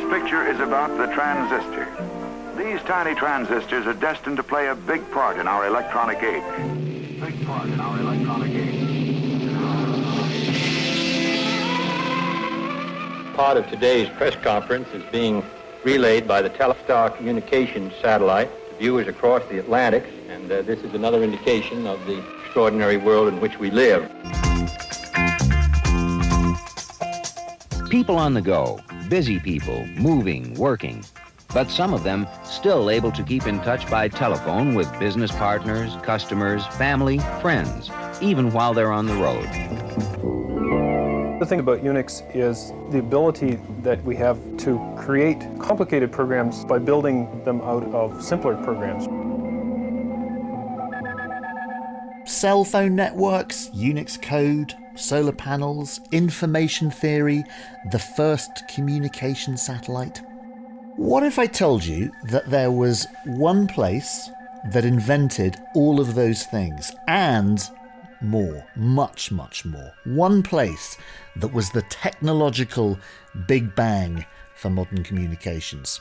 This picture is about the transistor. These tiny transistors are destined to play a big part in our electronic age. Big part in our electronic age. Part of today's press conference is being relayed by the Telstar communications satellite to viewers across the Atlantic, and uh, this is another indication of the extraordinary world in which we live. People on the go, busy people, moving, working, but some of them still able to keep in touch by telephone with business partners, customers, family, friends, even while they're on the road. The thing about Unix is the ability that we have to create complicated programs by building them out of simpler programs. Cell phone networks, Unix code, solar panels, information theory, the first communication satellite. What if I told you that there was one place that invented all of those things and more, much, much more? One place that was the technological Big Bang for modern communications.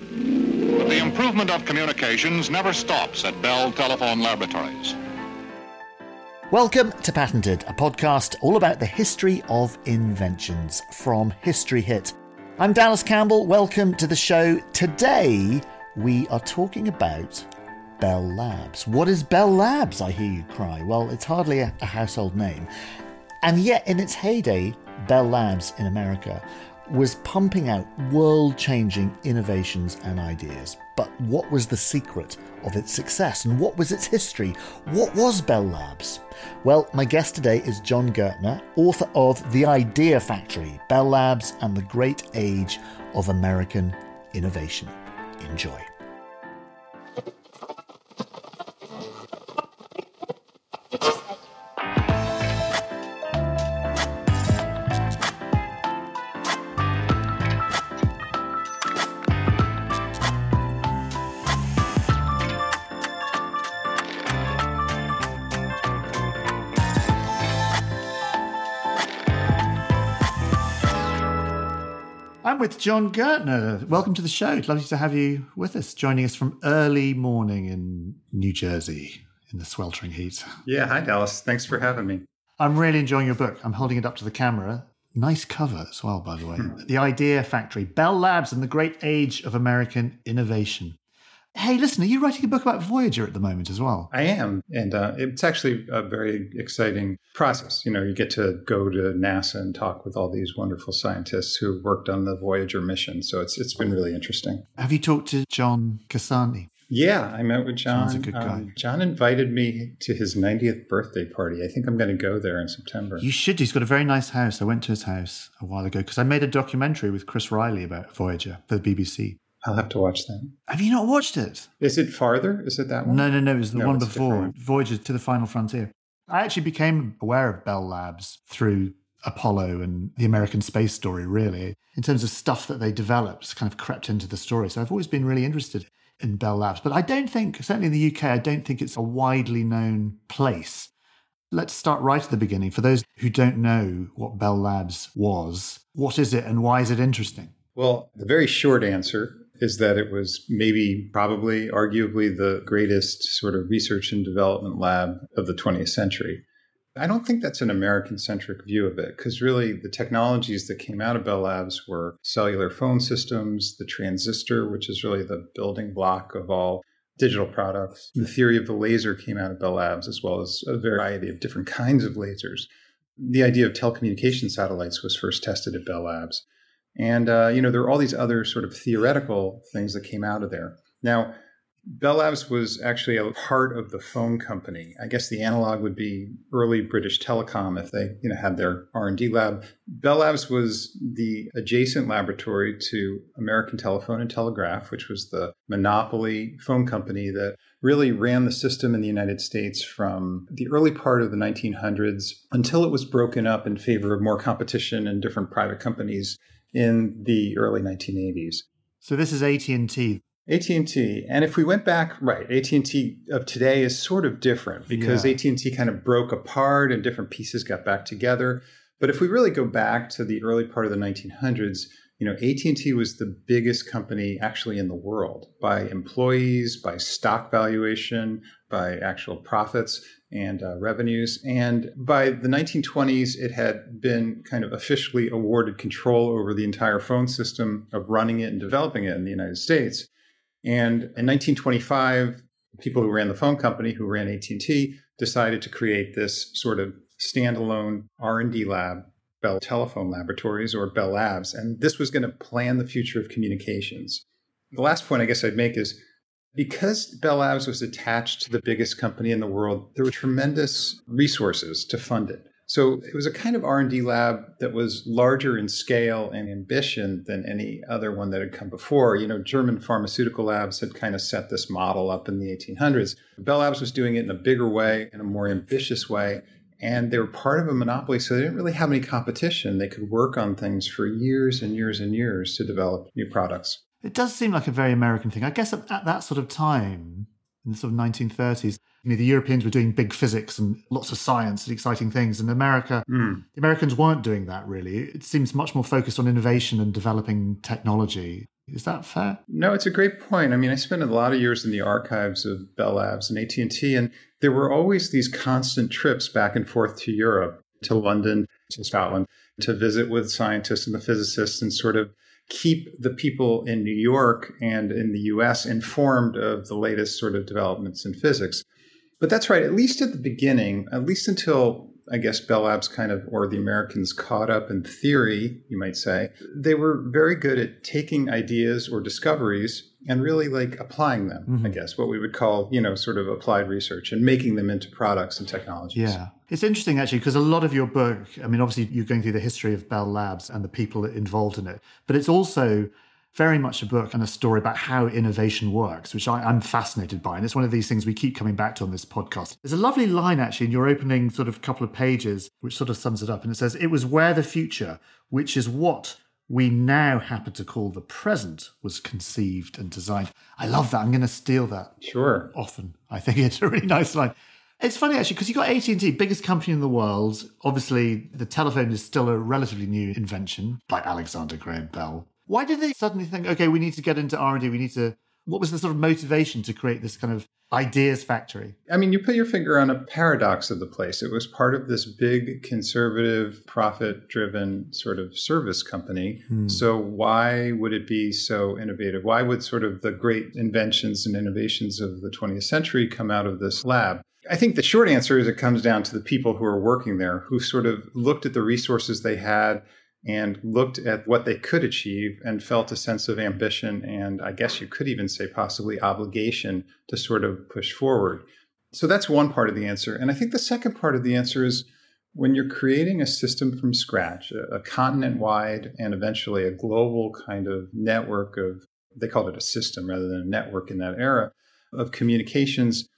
But the improvement of communications never stops at Bell Telephone Laboratories. Welcome to Patented, a podcast all about the history of inventions from History Hit. I'm Dallas Campbell. Welcome to the show. Today, we are talking about Bell Labs. What is Bell Labs? I hear you cry. Well, it's hardly a, household name. And yet, in its heyday, Bell Labs in America was pumping out world changing innovations and ideas. But what was the secret of its success and what was its history? What was Bell Labs? Well, my guest today is Jon Gertner, author of The Idea Factory Bell Labs and the Great Age of American Innovation. Enjoy. I'm with Jon Gertner. Welcome to the show. It's lovely to have you with us, joining us from early morning in New Jersey in the sweltering heat. Yeah, hi Dallas. Thanks for having me. I'm really enjoying your book. I'm holding it up to the camera. Nice cover as well, by the way. Hmm. the Idea Factory, Bell Labs, and the Great Age of American Innovation. Hey, listen, are you writing a book about Voyager at the moment as well? I am. And uh, it's actually a very exciting process. You know, you get to go to NASA and talk with all these wonderful scientists who worked on the Voyager mission. So it's it's been really interesting. Have you talked to John Casani? Yeah, I met with John. John's a good guy. Um, John invited me to his 90th birthday party. I think I'm going to go there in September. You should. He's got a very nice house. I went to his house a while ago because I made a documentary with Chris Riley about Voyager for the BBC. I'll have to watch that. Have you not watched it? Is it farther? Is it that one? No, no, no. It was the No, one before different. Voyager to the Final Frontier. I actually became aware of Bell Labs through Apollo and the American space story, really, in terms of stuff that they developed, kind of crept into the story. So I've always been really interested in Bell Labs. But I don't think, certainly in the UK, I don't think it's a widely known place. Let's start right at the beginning. For those who don't know what Bell Labs was, what is it and why is it interesting? Well, the very short answer is that it was maybe, probably, arguably the greatest sort of research and development lab of the 20th century. I don't think that's an American centric view of it because really the technologies that came out of Bell Labs were cellular phone systems, the transistor, which is really the building block of all digital products. The theory of the laser came out of Bell Labs, as well as a variety of different kinds of lasers. The idea of telecommunication satellites was first tested at Bell Labs. And, uh, you know, there are all these other sort of theoretical things that came out of there. Now, Bell Labs was actually a part of the phone company. I guess the analog would be early British Telecom if they, you know, had their R&D lab. Bell Labs was the adjacent laboratory to American Telephone and Telegraph, which was the monopoly phone company that really ran the system in the United States from the early part of the 1900s until it was broken up in favor of more competition and different private companies in the early 1980s. So this is AT&T. AT&T. And if we went back, right, AT&T of today is sort of different because Yeah. AT&T kind of broke apart and different pieces got back together. But if we really go back to the early part of the 1900s, you know, AT&T was the biggest company actually in the world by employees, by stock valuation, by actual profits and uh, revenues. And by the 1920s, it had been kind of officially awarded control over the entire phone system of running it and developing it in the United States. And in 1925, people who ran the phone company, who ran AT&T, decided to create this sort of standalone R&D lab Bell Telephone Laboratories or Bell Labs, and this was going to plan the future of communications. The last point I guess I'd make is because Bell Labs was attached to the biggest company in the world, there were tremendous resources to fund it. So it was a kind of R&D lab that was larger in scale and ambition than any other one that had come before. You know, German pharmaceutical labs had kind of set this model up in the 1800s. Bell Labs was doing it in a bigger way, in a more ambitious way, and they were part of a monopoly, so they didn't really have any competition. They could work on things for years and years and years to develop new products. It does seem like a very American thing. I guess at, at that sort of time, in the sort of 1930s, you know, the Europeans were doing big physics and lots of science and exciting things. And America, mm. the Americans weren't doing that really. It seems much more focused on innovation and developing technology. Is that fair? No, it's a great point. I mean, I spent a lot of years in the archives of Bell Labs and AT&T, and there were always these constant trips back and forth to Europe, to London, to Scotland, to visit with scientists and the physicists and sort of keep the people in New York and in the US informed of the latest sort of developments in physics. But that's right, at least at the beginning, at least until I guess Bell Labs kind of, or the Americans caught up in theory, you might say, they were very good at taking ideas or discoveries and really like applying them, mm-hmm. I guess, what we would call, you know, sort of applied research and making them into products and technologies. Yeah. It's interesting actually, because a lot of your book, I mean, obviously you're going through the history of Bell Labs and the people involved in it, but it's also very much a book and a story about how innovation works, which I, am fascinated by. And it's one of these things we keep coming back to on this podcast. There's a lovely line actually in your opening sort of couple of pages, which sort of sums it up. And it says, It was where the future, which is what we now happen to call the present, was conceived and designed. I love that. I'm going to steal that. Sure. Often. I think it's a really nice line. It's funny actually because you've got AT&T, biggest company in the world. Obviously, the telephone is still a relatively new invention by Alexander Graham Bell. Why did they suddenly think, okay, we need to get into R&D, we need to what was the sort of motivation to create this kind of ideas factory? I mean, you put your finger on a paradox of the place. It was part of this big conservative, profit driven sort of service company. Hmm. So, why would it be so innovative? Why would sort of the great inventions and innovations of the 20th century come out of this lab? I think the short answer is it comes down to the people who are working there who sort of looked at the resources they had and looked at what they could achieve and felt a sense of ambition and I guess you could even say possibly obligation to sort of push forward. So that's one part of the answer. And I think the second part of the answer is when you're creating a system from scratch, a, continent wide and eventually a global kind of network of, they called it a system rather than a network in that era of communications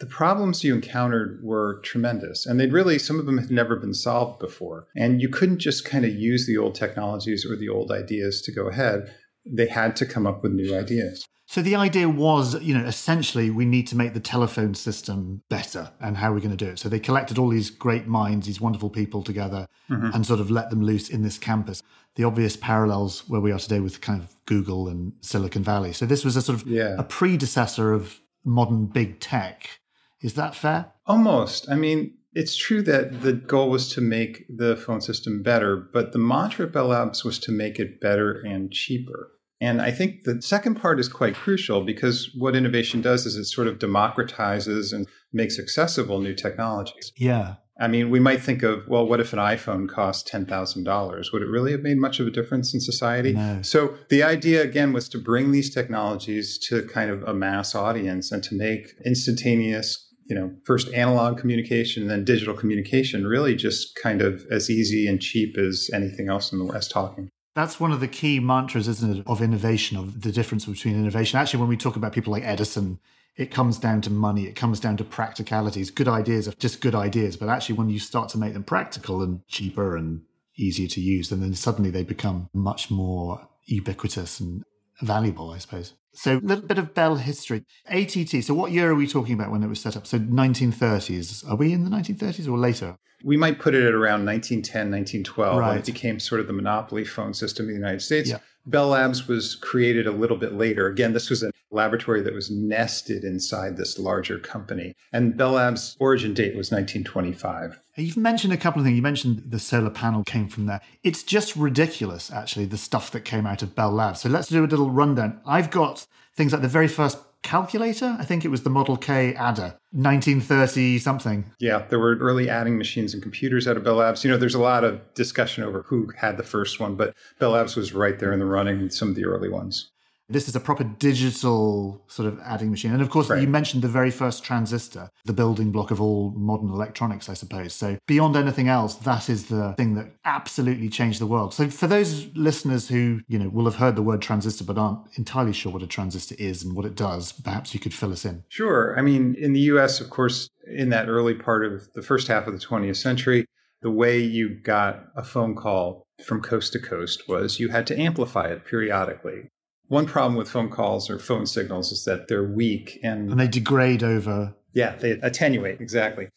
the problems you encountered were tremendous and they'd really some of them had never been solved before. And you couldn't just kind of use the old technologies or the old ideas to go ahead. They had to come up with new ideas. So the idea was you know essentially we need to make the telephone system better and how are we going to do it? So they collected all these great minds these wonderful people together mm-hmm. and sort of let them loose in this campus. The obvious parallels where we are today with kind of google and silicon valley. So this was a sort of yeah. a predecessor of modern big tech is that fair? Almost. I mean, it's true that the goal was to make the phone system better, but the mantra of Bell Labs was to make it better and cheaper. And I think the second part is quite crucial because what innovation does is it sort of democratizes and makes accessible new technologies. Yeah. I mean, we might think of, well, what if an iPhone cost $10,000? Would it really have made much of a difference in society? No. So the idea, again, was to bring these technologies to kind of a mass audience and to make instantaneous you know, first analog communication then digital communication really just kind of as easy and cheap as anything else in the West talking. That's one of the key mantras, isn't it, of innovation, of the difference between innovation. Actually, when we talk about people like Edison, it comes down to money, it comes down to practicalities. Good ideas are just good ideas. But actually, when you start to make them practical and cheaper and easier to use, and then suddenly they become much more ubiquitous and valuable, I suppose. So a little bit of Bell history. ATT, so what year are we talking about when it was set up? So 1930s. Are we in the 1930s or later? We might put it at around 1910, 1912 when it became sort of the monopoly phone system in the United States. Yeah. Bell Labs was created a little bit later. Again, this was a laboratory that was nested inside this larger company. And Bell Labs' origin date was 1925. You've mentioned a couple of things. You mentioned the solar panel came from there. It's just ridiculous, actually, the stuff that came out of Bell Labs. So let's do a little rundown. I've got things like the very first calculator. I think it was the Model K adder, 1930 something. Yeah, there were early adding machines and computers out of Bell Labs. You know, there's a lot of discussion over who had the first one, but Bell Labs was right there in the running with some of the early ones. This is a proper digital sort of adding machine. And of course, Right. you mentioned the very first transistor, the building block of all modern electronics, I suppose. So, beyond anything else, that is the thing that absolutely changed the world. So, for those listeners who, you know, will have heard the word transistor but aren't entirely sure what a transistor is and what it does, perhaps you could fill us in. Sure. I mean, in the US, of course, in that early part of the first half of the 20th century, the way you got a phone call from coast to coast was you had to amplify it periodically. One problem with phone calls or phone signals is that they're weak and And they degrade over. yeah, they attenuate, exactly.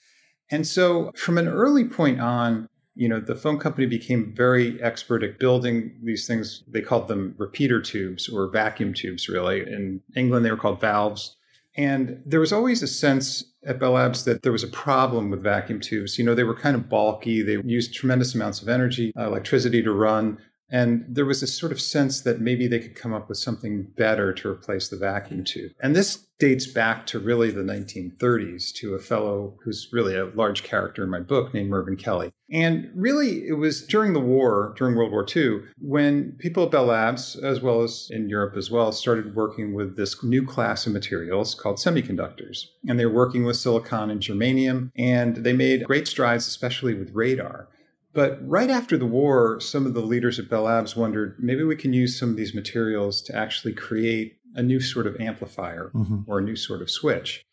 And so from an early point on, you know, the phone company became very expert at building these things. They called them repeater tubes or vacuum tubes, really. In England, they were called valves. And there was always a sense at Bell Labs that there was a problem with vacuum tubes. You know, they were kind of bulky, they used tremendous amounts of energy, uh, electricity to run. And there was this sort of sense that maybe they could come up with something better to replace the vacuum tube. And this dates back to really the 1930s to a fellow who's really a large character in my book named Mervyn Kelly. And really, it was during the war, during World War II, when people at Bell Labs, as well as in Europe as well, started working with this new class of materials called semiconductors. And they were working with silicon and germanium, and they made great strides, especially with radar. But right after the war, some of the leaders at Bell Labs wondered maybe we can use some of these materials to actually create a new sort of amplifier mm-hmm. or a new sort of switch.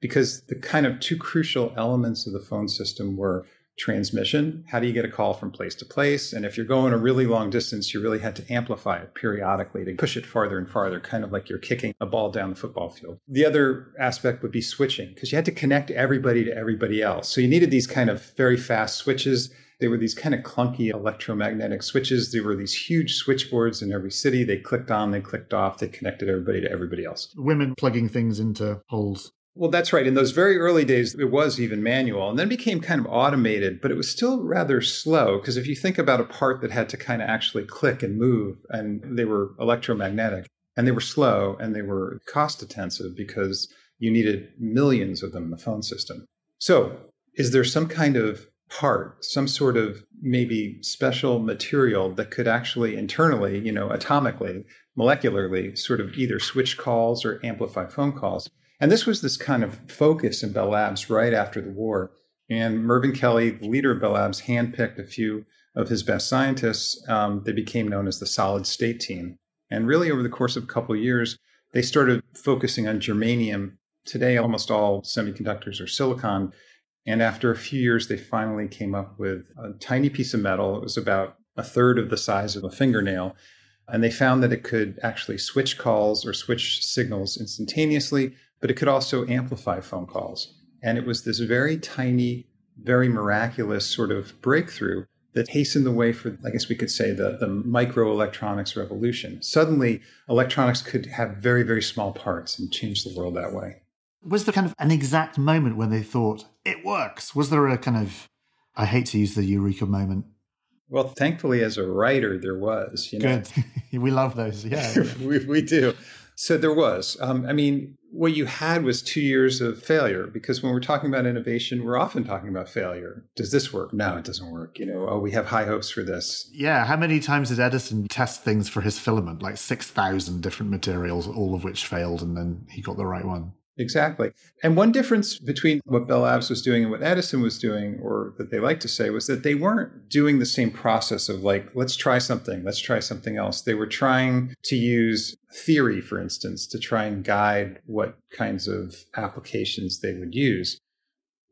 Because the kind of two crucial elements of the phone system were transmission. How do you get a call from place to place? And if you're going a really long distance, you really had to amplify it periodically to push it farther and farther, kind of like you're kicking a ball down the football field. The other aspect would be switching, because you had to connect everybody to everybody else. So you needed these kind of very fast switches. They were these kind of clunky electromagnetic switches. There were these huge switchboards in every city. They clicked on, they clicked off, they connected everybody to everybody else. Women plugging things into holes. Well, that's right. In those very early days, it was even manual and then it became kind of automated, but it was still rather slow because if you think about a part that had to kind of actually click and move and they were electromagnetic and they were slow and they were cost intensive because you needed millions of them in the phone system. So, is there some kind of part, some sort of maybe special material that could actually internally, you know, atomically, molecularly sort of either switch calls or amplify phone calls? And this was this kind of focus in Bell Labs right after the war. And Mervyn Kelly, the leader of Bell Labs, handpicked a few of his best scientists. Um, they became known as the solid state team. And really, over the course of a couple of years, they started focusing on germanium. Today, almost all semiconductors are silicon. And after a few years, they finally came up with a tiny piece of metal. It was about a third of the size of a fingernail. And they found that it could actually switch calls or switch signals instantaneously, but it could also amplify phone calls. And it was this very tiny, very miraculous sort of breakthrough that hastened the way for, I guess we could say, the, the microelectronics revolution. Suddenly, electronics could have very, very small parts and change the world that way. Was there kind of an exact moment when they thought it works? Was there a kind of, I hate to use the eureka moment. Well, thankfully, as a writer, there was. You know? Good. we love those. Yeah. we, we do. So there was. Um, I mean, what you had was two years of failure because when we're talking about innovation, we're often talking about failure. Does this work? No, it doesn't work. You know, oh, we have high hopes for this. Yeah. How many times did Edison test things for his filament? Like 6,000 different materials, all of which failed, and then he got the right one. Exactly. And one difference between what Bell Labs was doing and what Edison was doing, or that they like to say, was that they weren't doing the same process of like, let's try something, let's try something else. They were trying to use theory, for instance, to try and guide what kinds of applications they would use.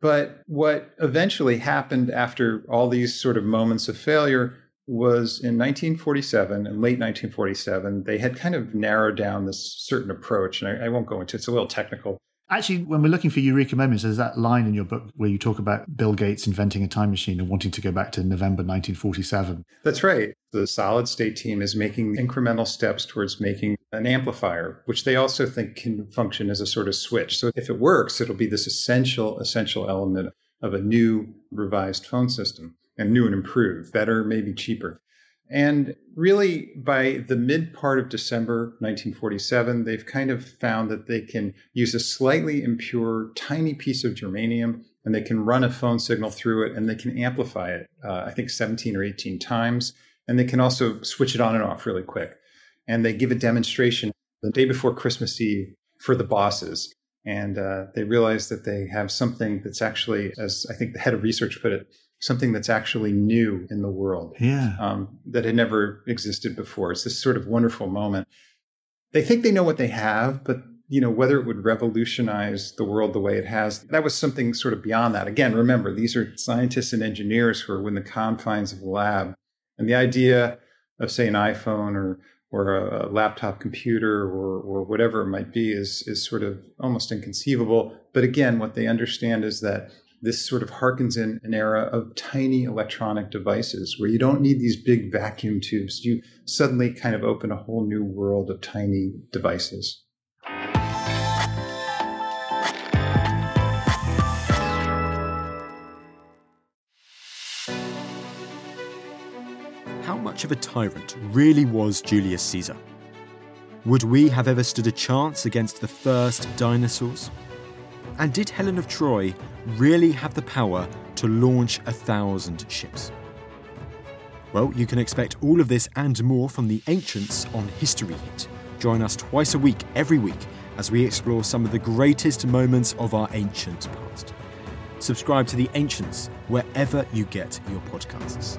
But what eventually happened after all these sort of moments of failure was in 1947 and late 1947. They had kind of narrowed down this certain approach, and I, I won't go into it. It's a little technical. Actually, when we're looking for eureka moments, there's that line in your book where you talk about Bill Gates inventing a time machine and wanting to go back to November 1947. That's right. The solid state team is making incremental steps towards making an amplifier, which they also think can function as a sort of switch. So if it works, it'll be this essential, essential element of a new revised phone system and new and improved, better, maybe cheaper. And really, by the mid part of December 1947, they've kind of found that they can use a slightly impure, tiny piece of germanium and they can run a phone signal through it and they can amplify it, uh, I think 17 or 18 times. And they can also switch it on and off really quick. And they give a demonstration the day before Christmas Eve for the bosses. And uh, they realize that they have something that's actually, as I think the head of research put it, something that's actually new in the world. Yeah. Um, that had never existed before. It's this sort of wonderful moment. They think they know what they have, but you know whether it would revolutionize the world the way it has that was something sort of beyond that again remember these are scientists and engineers who are within the confines of the lab and the idea of say an iphone or or a, laptop computer or, or whatever it might be is is sort of almost inconceivable but again what they understand is that this sort of harkens in an era of tiny electronic devices where you don't need these big vacuum tubes. You suddenly kind of open a whole new world of tiny devices. How much of a tyrant really was Julius Caesar? Would we have ever stood a chance against the first dinosaurs? And did Helen of Troy really have the power to launch a thousand ships? Well, you can expect all of this and more from the ancients on History Hit. Join us twice a week, every week, as we explore some of the greatest moments of our ancient past. Subscribe to The Ancients wherever you get your podcasts.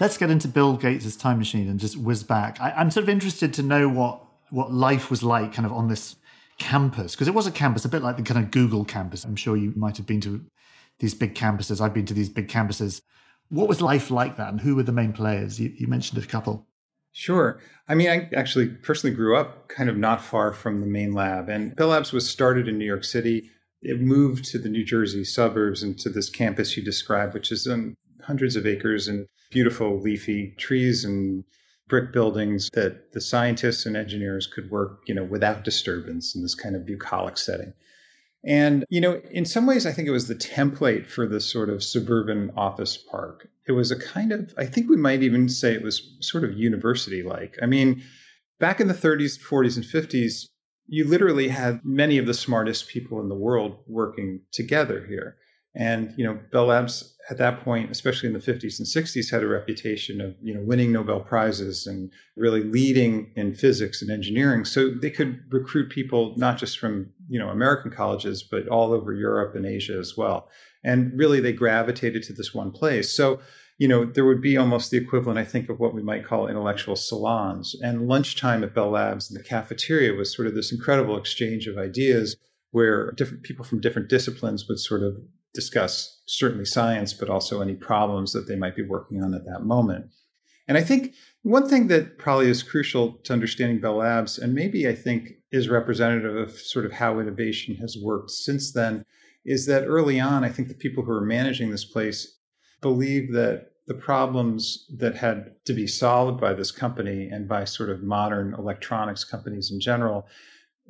Let's get into Bill Gates' time machine and just whiz back. I, I'm sort of interested to know what what life was like kind of on this campus because it was a campus a bit like the kind of google campus i'm sure you might have been to these big campuses i've been to these big campuses what was life like that and who were the main players you, you mentioned a couple Sure. I mean, I actually personally grew up kind of not far from the main lab, and Bell Labs was started in New York City. It moved to the New Jersey suburbs and to this campus you described, which is um, hundreds of acres and beautiful leafy trees and brick buildings that the scientists and engineers could work, you know, without disturbance in this kind of bucolic setting. And, you know, in some ways, I think it was the template for this sort of suburban office park. It was a kind of, I think we might even say it was sort of university like. I mean, back in the 30s, 40s, and 50s, you literally had many of the smartest people in the world working together here. And, you know, Bell Labs at that point, especially in the 50s and 60s, had a reputation of, you know, winning Nobel Prizes and really leading in physics and engineering. So they could recruit people not just from, you know, American colleges, but all over Europe and Asia as well. And really they gravitated to this one place. So, you know, there would be almost the equivalent, I think, of what we might call intellectual salons. And lunchtime at Bell Labs in the cafeteria was sort of this incredible exchange of ideas where different people from different disciplines would sort of discuss certainly science, but also any problems that they might be working on at that moment. And I think one thing that probably is crucial to understanding Bell Labs, and maybe I think is representative of sort of how innovation has worked since then, is that early on, I think the people who were managing this place believed that the problems that had to be solved by this company and by sort of modern electronics companies in general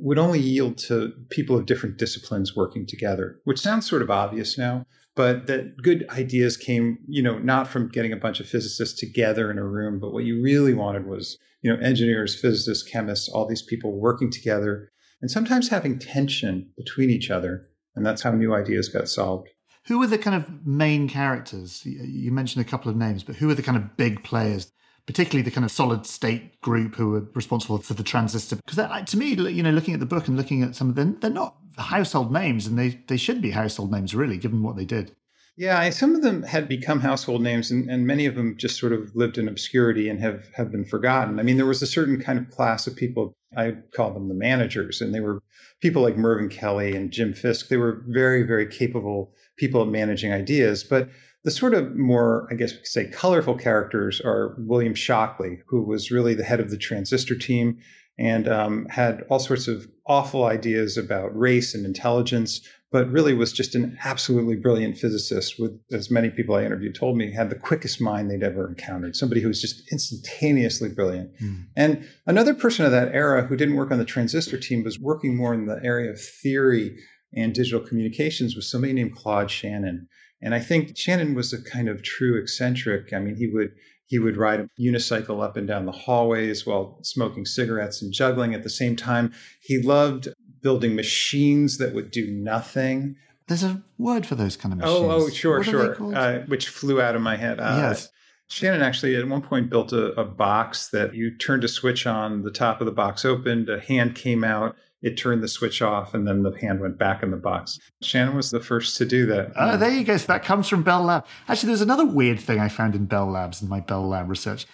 would only yield to people of different disciplines working together, which sounds sort of obvious now, but that good ideas came, you know, not from getting a bunch of physicists together in a room, but what you really wanted was, you know, engineers, physicists, chemists, all these people working together and sometimes having tension between each other. And that's how new ideas got solved. Who were the kind of main characters? You mentioned a couple of names, but who were the kind of big players particularly the kind of solid state group who were responsible for the transistor. Because to me, you know, looking at the book and looking at some of them, they're not household names, and they they should be household names, really, given what they did. Yeah, some of them had become household names, and, and many of them just sort of lived in obscurity and have, have been forgotten. I mean, there was a certain kind of class of people, I call them the managers, and they were people like Mervyn Kelly and Jim Fisk. They were very, very capable people at managing ideas. But the sort of more, I guess we could say, colorful characters are William Shockley, who was really the head of the transistor team and um, had all sorts of awful ideas about race and intelligence, but really was just an absolutely brilliant physicist with, as many people I interviewed told me, had the quickest mind they'd ever encountered, somebody who was just instantaneously brilliant. Mm. And another person of that era who didn't work on the transistor team was working more in the area of theory and digital communications was somebody named Claude Shannon. And I think Shannon was a kind of true eccentric. I mean, he would he would ride a unicycle up and down the hallways while smoking cigarettes and juggling at the same time. He loved building machines that would do nothing. There's a word for those kind of machines. Oh, oh, sure, what sure. Uh, which flew out of my head. Uh, yes. Shannon actually at one point built a, a box that you turned a switch on, the top of the box opened, a hand came out, it turned the switch off and then the hand went back in the box. Shannon was the first to do that. Oh, there you go. So that comes from Bell Lab. Actually, there's another weird thing I found in Bell Labs in my Bell Lab research.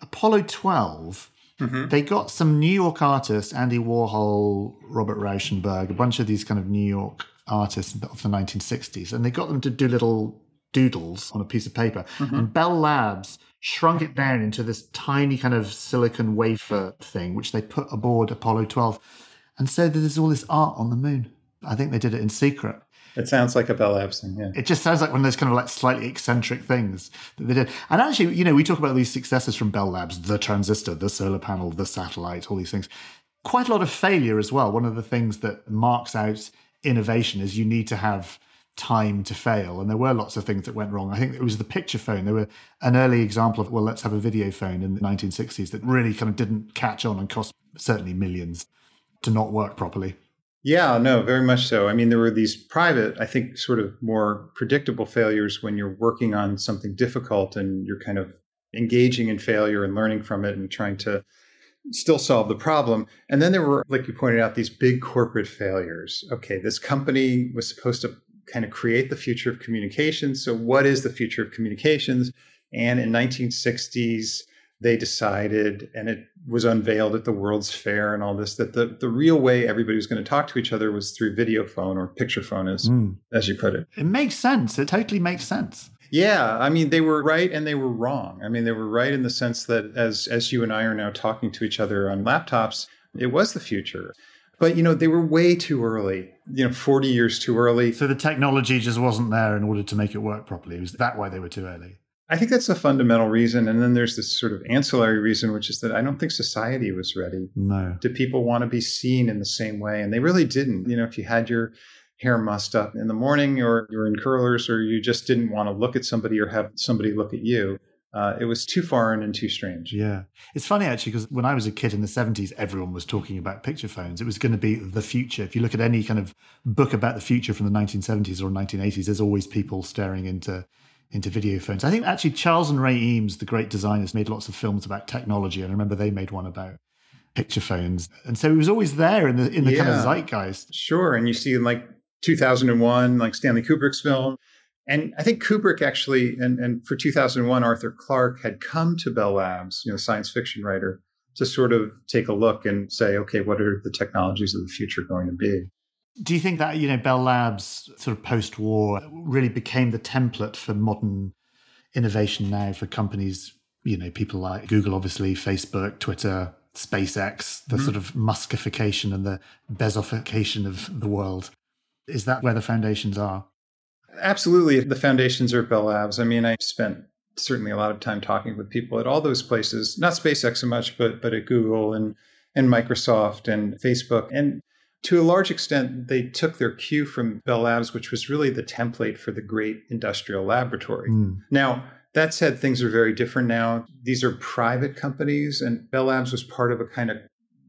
Apollo 12, mm-hmm. they got some New York artists, Andy Warhol, Robert Rauschenberg, a bunch of these kind of New York artists of the 1960s, and they got them to do little doodles on a piece of paper. Mm-hmm. And Bell Labs shrunk it down into this tiny kind of silicon wafer thing, which they put aboard Apollo 12 and so there's all this art on the moon. I think they did it in secret. It sounds like a Bell Labs thing, yeah. It just sounds like one of those kind of like slightly eccentric things that they did. And actually, you know, we talk about these successes from Bell Labs, the transistor, the solar panel, the satellite, all these things. Quite a lot of failure as well. One of the things that marks out innovation is you need to have time to fail. And there were lots of things that went wrong. I think it was the picture phone. There were an early example of, well, let's have a video phone in the 1960s that really kind of didn't catch on and cost certainly millions to not work properly. Yeah, no, very much so. I mean, there were these private, I think, sort of more predictable failures when you're working on something difficult and you're kind of engaging in failure and learning from it and trying to still solve the problem. And then there were, like you pointed out, these big corporate failures. Okay, this company was supposed to kind of create the future of communications. So, what is the future of communications? And in 1960s, they decided, and it was unveiled at the World's Fair and all this, that the, the real way everybody was going to talk to each other was through video phone or picture phone, as, mm. as you put it. It makes sense. It totally makes sense. Yeah, I mean they were right and they were wrong. I mean they were right in the sense that as as you and I are now talking to each other on laptops, it was the future. But you know, they were way too early. You know, 40 years too early. So the technology just wasn't there in order to make it work properly. It was that why they were too early? I think that's a fundamental reason. And then there's this sort of ancillary reason, which is that I don't think society was ready. No. Do people want to be seen in the same way? And they really didn't. You know, if you had your hair mussed up in the morning or you're in curlers or you just didn't want to look at somebody or have somebody look at you, uh, it was too foreign and too strange. Yeah. It's funny actually, because when I was a kid in the 70s, everyone was talking about picture phones. It was going to be the future. If you look at any kind of book about the future from the 1970s or 1980s, there's always people staring into into video phones. I think actually Charles and Ray Eames, the great designers, made lots of films about technology. And I remember they made one about picture phones. And so it was always there in the in the yeah, kind of zeitgeist. Sure. And you see in like 2001, like Stanley Kubrick's film. And I think Kubrick actually, and, and for 2001, Arthur Clarke had come to Bell Labs, you know, science fiction writer, to sort of take a look and say, okay, what are the technologies of the future going to be? Do you think that, you know, Bell Labs sort of post war really became the template for modern innovation now for companies, you know, people like Google, obviously, Facebook, Twitter, SpaceX, the mm-hmm. sort of Muskification and the Bezofication of the world? Is that where the foundations are? Absolutely. The foundations are at Bell Labs. I mean, I spent certainly a lot of time talking with people at all those places, not SpaceX so much, but but at Google and and Microsoft and Facebook. And to a large extent, they took their cue from Bell Labs, which was really the template for the great industrial laboratory. Mm. Now, that said, things are very different now. These are private companies, and Bell Labs was part of a kind of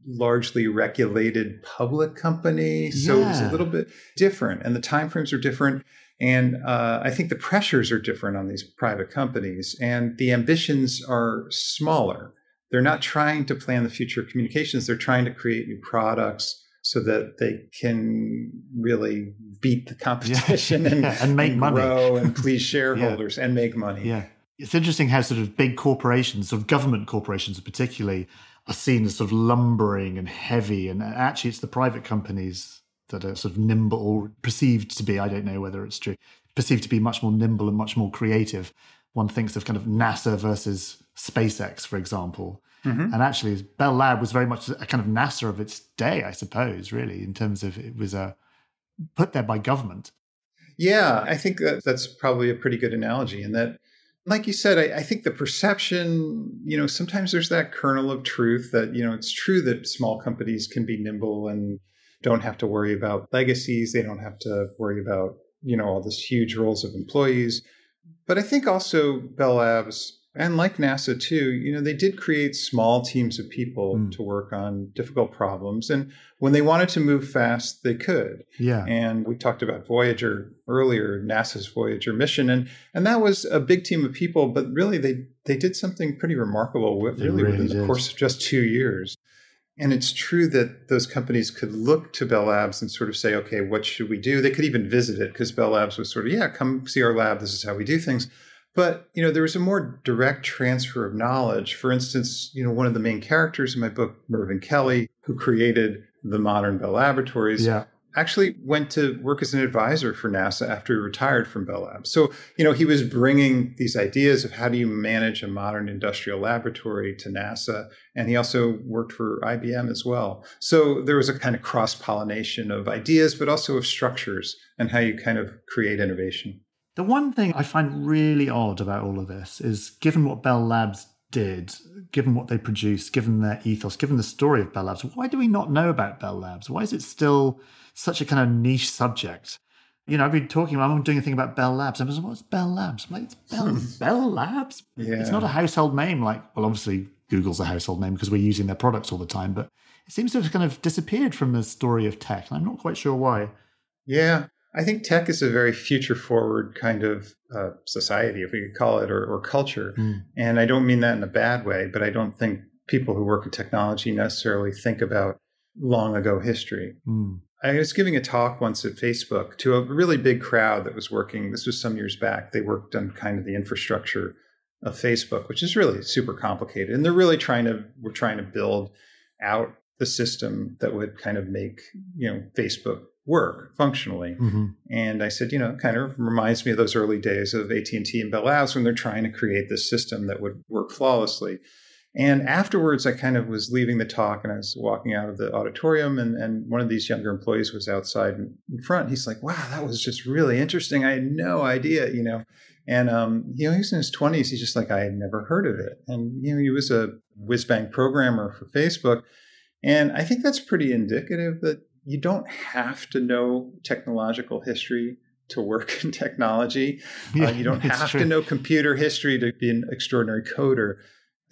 largely regulated public company. So yeah. it was a little bit different, and the timeframes are different. And uh, I think the pressures are different on these private companies, and the ambitions are smaller. They're not trying to plan the future of communications, they're trying to create new products so that they can really beat the competition yeah. and, and make and money grow and please shareholders yeah. and make money. Yeah. It's interesting how sort of big corporations, sort of government corporations particularly, are seen as sort of lumbering and heavy. And actually, it's the private companies that are sort of nimble or perceived to be, I don't know whether it's true, perceived to be much more nimble and much more creative. One thinks of kind of NASA versus SpaceX, for example. Mm-hmm. And actually, Bell Lab was very much a kind of NASA of its day, I suppose, really, in terms of it was uh, put there by government. Yeah, I think that that's probably a pretty good analogy. And that, like you said, I, I, think the perception, you know, sometimes there's that kernel of truth that, you know, it's true that small companies can be nimble and don't have to worry about legacies. They don't have to worry about, you know, all this huge roles of employees. But I think also Bell Labs and like NASA too, you know, they did create small teams of people mm. to work on difficult problems. And when they wanted to move fast, they could. Yeah. And we talked about Voyager earlier, NASA's Voyager mission. And and that was a big team of people, but really they they did something pretty remarkable with, really, really, within did. the course of just two years. And it's true that those companies could look to Bell Labs and sort of say, okay, what should we do? They could even visit it because Bell Labs was sort of, yeah, come see our lab. This is how we do things but you know, there was a more direct transfer of knowledge. For instance, you know, one of the main characters in my book, Mervyn Kelly, who created the modern Bell Laboratories, yeah. actually went to work as an advisor for NASA after he retired from Bell Labs. So, you know, he was bringing these ideas of how do you manage a modern industrial laboratory to NASA. And he also worked for IBM as well. So there was a kind of cross pollination of ideas, but also of structures and how you kind of create innovation. The one thing I find really odd about all of this is given what Bell Labs did, given what they produced, given their ethos, given the story of Bell Labs, why do we not know about Bell Labs? Why is it still such a kind of niche subject? You know, I've been talking, I'm doing a thing about Bell Labs. I was like, what's Bell Labs? I'm like, it's Bell, hmm. Bell Labs? Yeah. It's not a household name. Like, well, obviously, Google's a household name because we're using their products all the time, but it seems to have kind of disappeared from the story of tech. And I'm not quite sure why. Yeah. I think tech is a very future forward kind of uh, society, if we could call it, or, or culture. Mm. And I don't mean that in a bad way, but I don't think people who work in technology necessarily think about long ago history. Mm. I was giving a talk once at Facebook to a really big crowd that was working. This was some years back. They worked on kind of the infrastructure of Facebook, which is really super complicated. And they're really trying to, we're trying to build out the system that would kind of make, you know, Facebook work functionally. Mm-hmm. And I said, you know, kind of reminds me of those early days of AT&T and Bell Labs when they're trying to create this system that would work flawlessly. And afterwards, I kind of was leaving the talk and I was walking out of the auditorium, and, and one of these younger employees was outside in front. He's like, wow, that was just really interesting. I had no idea, you know. And, um, you know, he was in his 20s. He's just like, I had never heard of it. And, you know, he was a whiz bang programmer for Facebook. And I think that's pretty indicative that you don't have to know technological history to work in technology. Yeah, uh, you don't have true. to know computer history to be an extraordinary coder.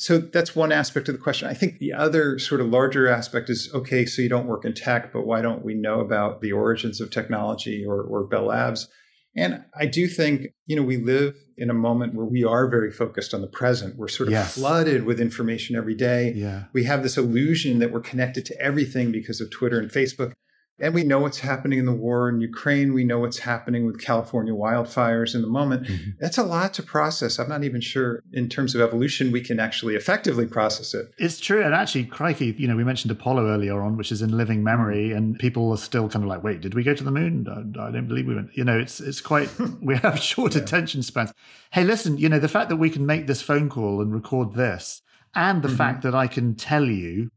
So that's one aspect of the question. I think the other sort of larger aspect is okay, so you don't work in tech, but why don't we know about the origins of technology or, or Bell Labs? And I do think, you know, we live in a moment where we are very focused on the present. We're sort of yes. flooded with information every day. Yeah. We have this illusion that we're connected to everything because of Twitter and Facebook. And we know what's happening in the war in Ukraine. We know what's happening with California wildfires in the moment. Mm-hmm. That's a lot to process. I'm not even sure in terms of evolution we can actually effectively process it. It's true. And actually, crikey, you know, we mentioned Apollo earlier on, which is in living memory, and people are still kind of like, wait, did we go to the moon? I, I don't believe we went. You know, it's it's quite, we have short yeah. attention spans. Hey, listen, you know, the fact that we can make this phone call and record this, and the mm-hmm. fact that I can tell you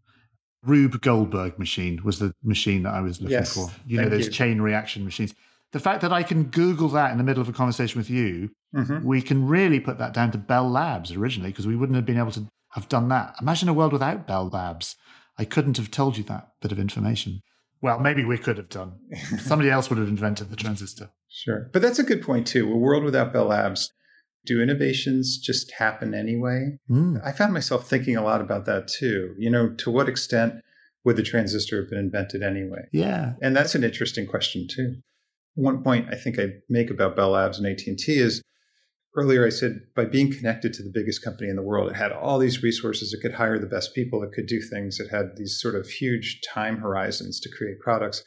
Rube Goldberg machine was the machine that I was looking yes, for. You know, those you. chain reaction machines. The fact that I can Google that in the middle of a conversation with you, mm-hmm. we can really put that down to Bell Labs originally, because we wouldn't have been able to have done that. Imagine a world without Bell Labs. I couldn't have told you that bit of information. Well, maybe we could have done. Somebody else would have invented the transistor. Sure. But that's a good point, too. A world without Bell Labs do innovations just happen anyway? Mm. I found myself thinking a lot about that too. You know, to what extent would the transistor have been invented anyway? Yeah. And that's an interesting question too. One point I think I make about Bell Labs and AT&T is earlier I said by being connected to the biggest company in the world, it had all these resources. It could hire the best people. It could do things. It had these sort of huge time horizons to create products.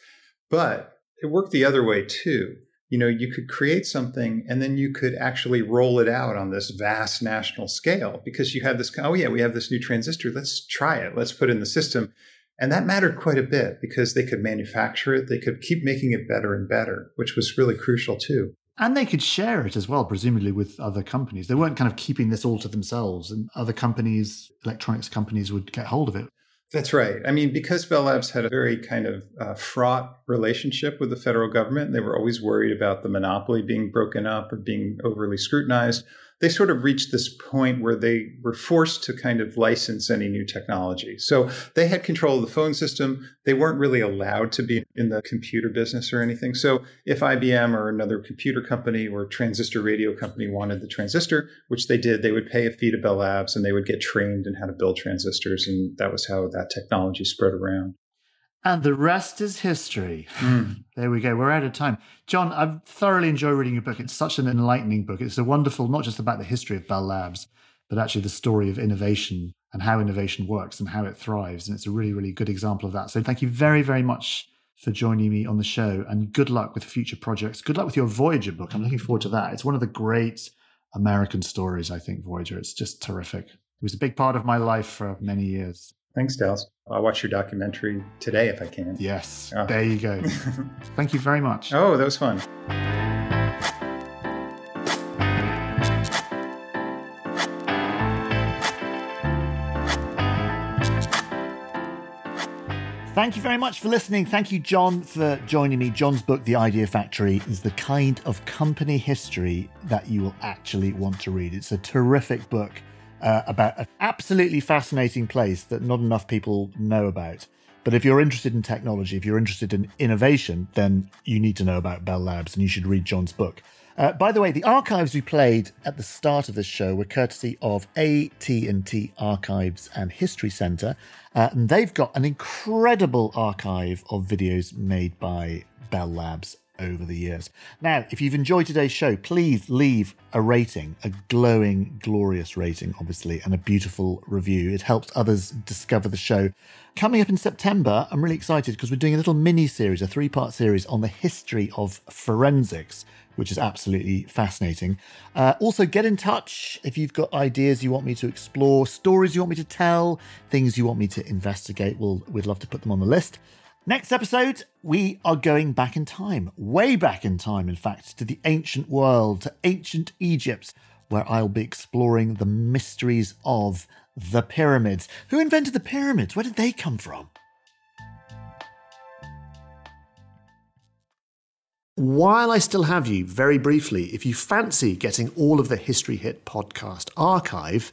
But it worked the other way too you know you could create something and then you could actually roll it out on this vast national scale because you had this oh yeah we have this new transistor. Let's try it. Let's put it in the system. And that mattered quite a bit because they could manufacture it. They could keep making it better and better which was really crucial too. And they could share it as well presumably with other companies. They weren't kind of keeping this all to themselves and other companies electronics companies would get hold of it that's right. I mean, because Bell Labs had a very kind of uh, fraught relationship with the federal government, they were always worried about the monopoly being broken up or being overly scrutinized they sort of reached this point where they were forced to kind of license any new technology. So they had control of the phone system. They weren't really allowed to be in the computer business or anything. So if IBM or another computer company or transistor radio company wanted the transistor, which they did, they would pay a fee to Bell Labs and they would get trained in how to build transistors. And that was how that technology spread around. And the rest is history. Mm. There we go. We're out of time. Jon, I've thoroughly enjoyed reading your book. It's such an enlightening book. It's a wonderful, not just about the history of Bell Labs, but actually the story of innovation and how innovation works and how it thrives. And it's a really, really good example of that. So thank you very, very much for joining me on the show. And good luck with future projects. Good luck with your Voyager book. I'm looking forward to that. It's one of the great American stories, I think, Voyager. It's just terrific. It was a big part of my life for many years. Thanks, Dallas. I'll watch your documentary today if I can. Yes. Oh. There you go. Thank you very much. Oh, that was fun. Thank you very much for listening. Thank you, Jon, for joining me. Jon's book, The Idea Factory, is the kind of company history that you will actually want to read. It's a terrific book uh, about an absolutely fascinating place that not enough people know about. But if you're interested in technology, if you're interested in innovation, then you need to know about Bell Labs and you should read Jon's book. Uh, by the way, the archives we played at the start of this show were courtesy of AT&T Archives and History Centre, uh, and they've got an incredible archive of videos made by Bell Labs over the years. Now, if you've enjoyed today's show, please leave a rating, a glowing, glorious rating, obviously, and a beautiful review. It helps others discover the show. Coming up in September, I'm really excited because we're doing a little mini series, a three part series on the history of forensics, which is absolutely fascinating. Uh, also, get in touch if you've got ideas you want me to explore, stories you want me to tell, things you want me to investigate. We'll, we'd love to put them on the list. Next episode, we are going back in time, way back in time, in fact, to the ancient world, to ancient Egypt, where I'll be exploring the mysteries of the pyramids. Who invented the pyramids? Where did they come from? While I still have you, very briefly, if you fancy getting all of the History Hit podcast archive,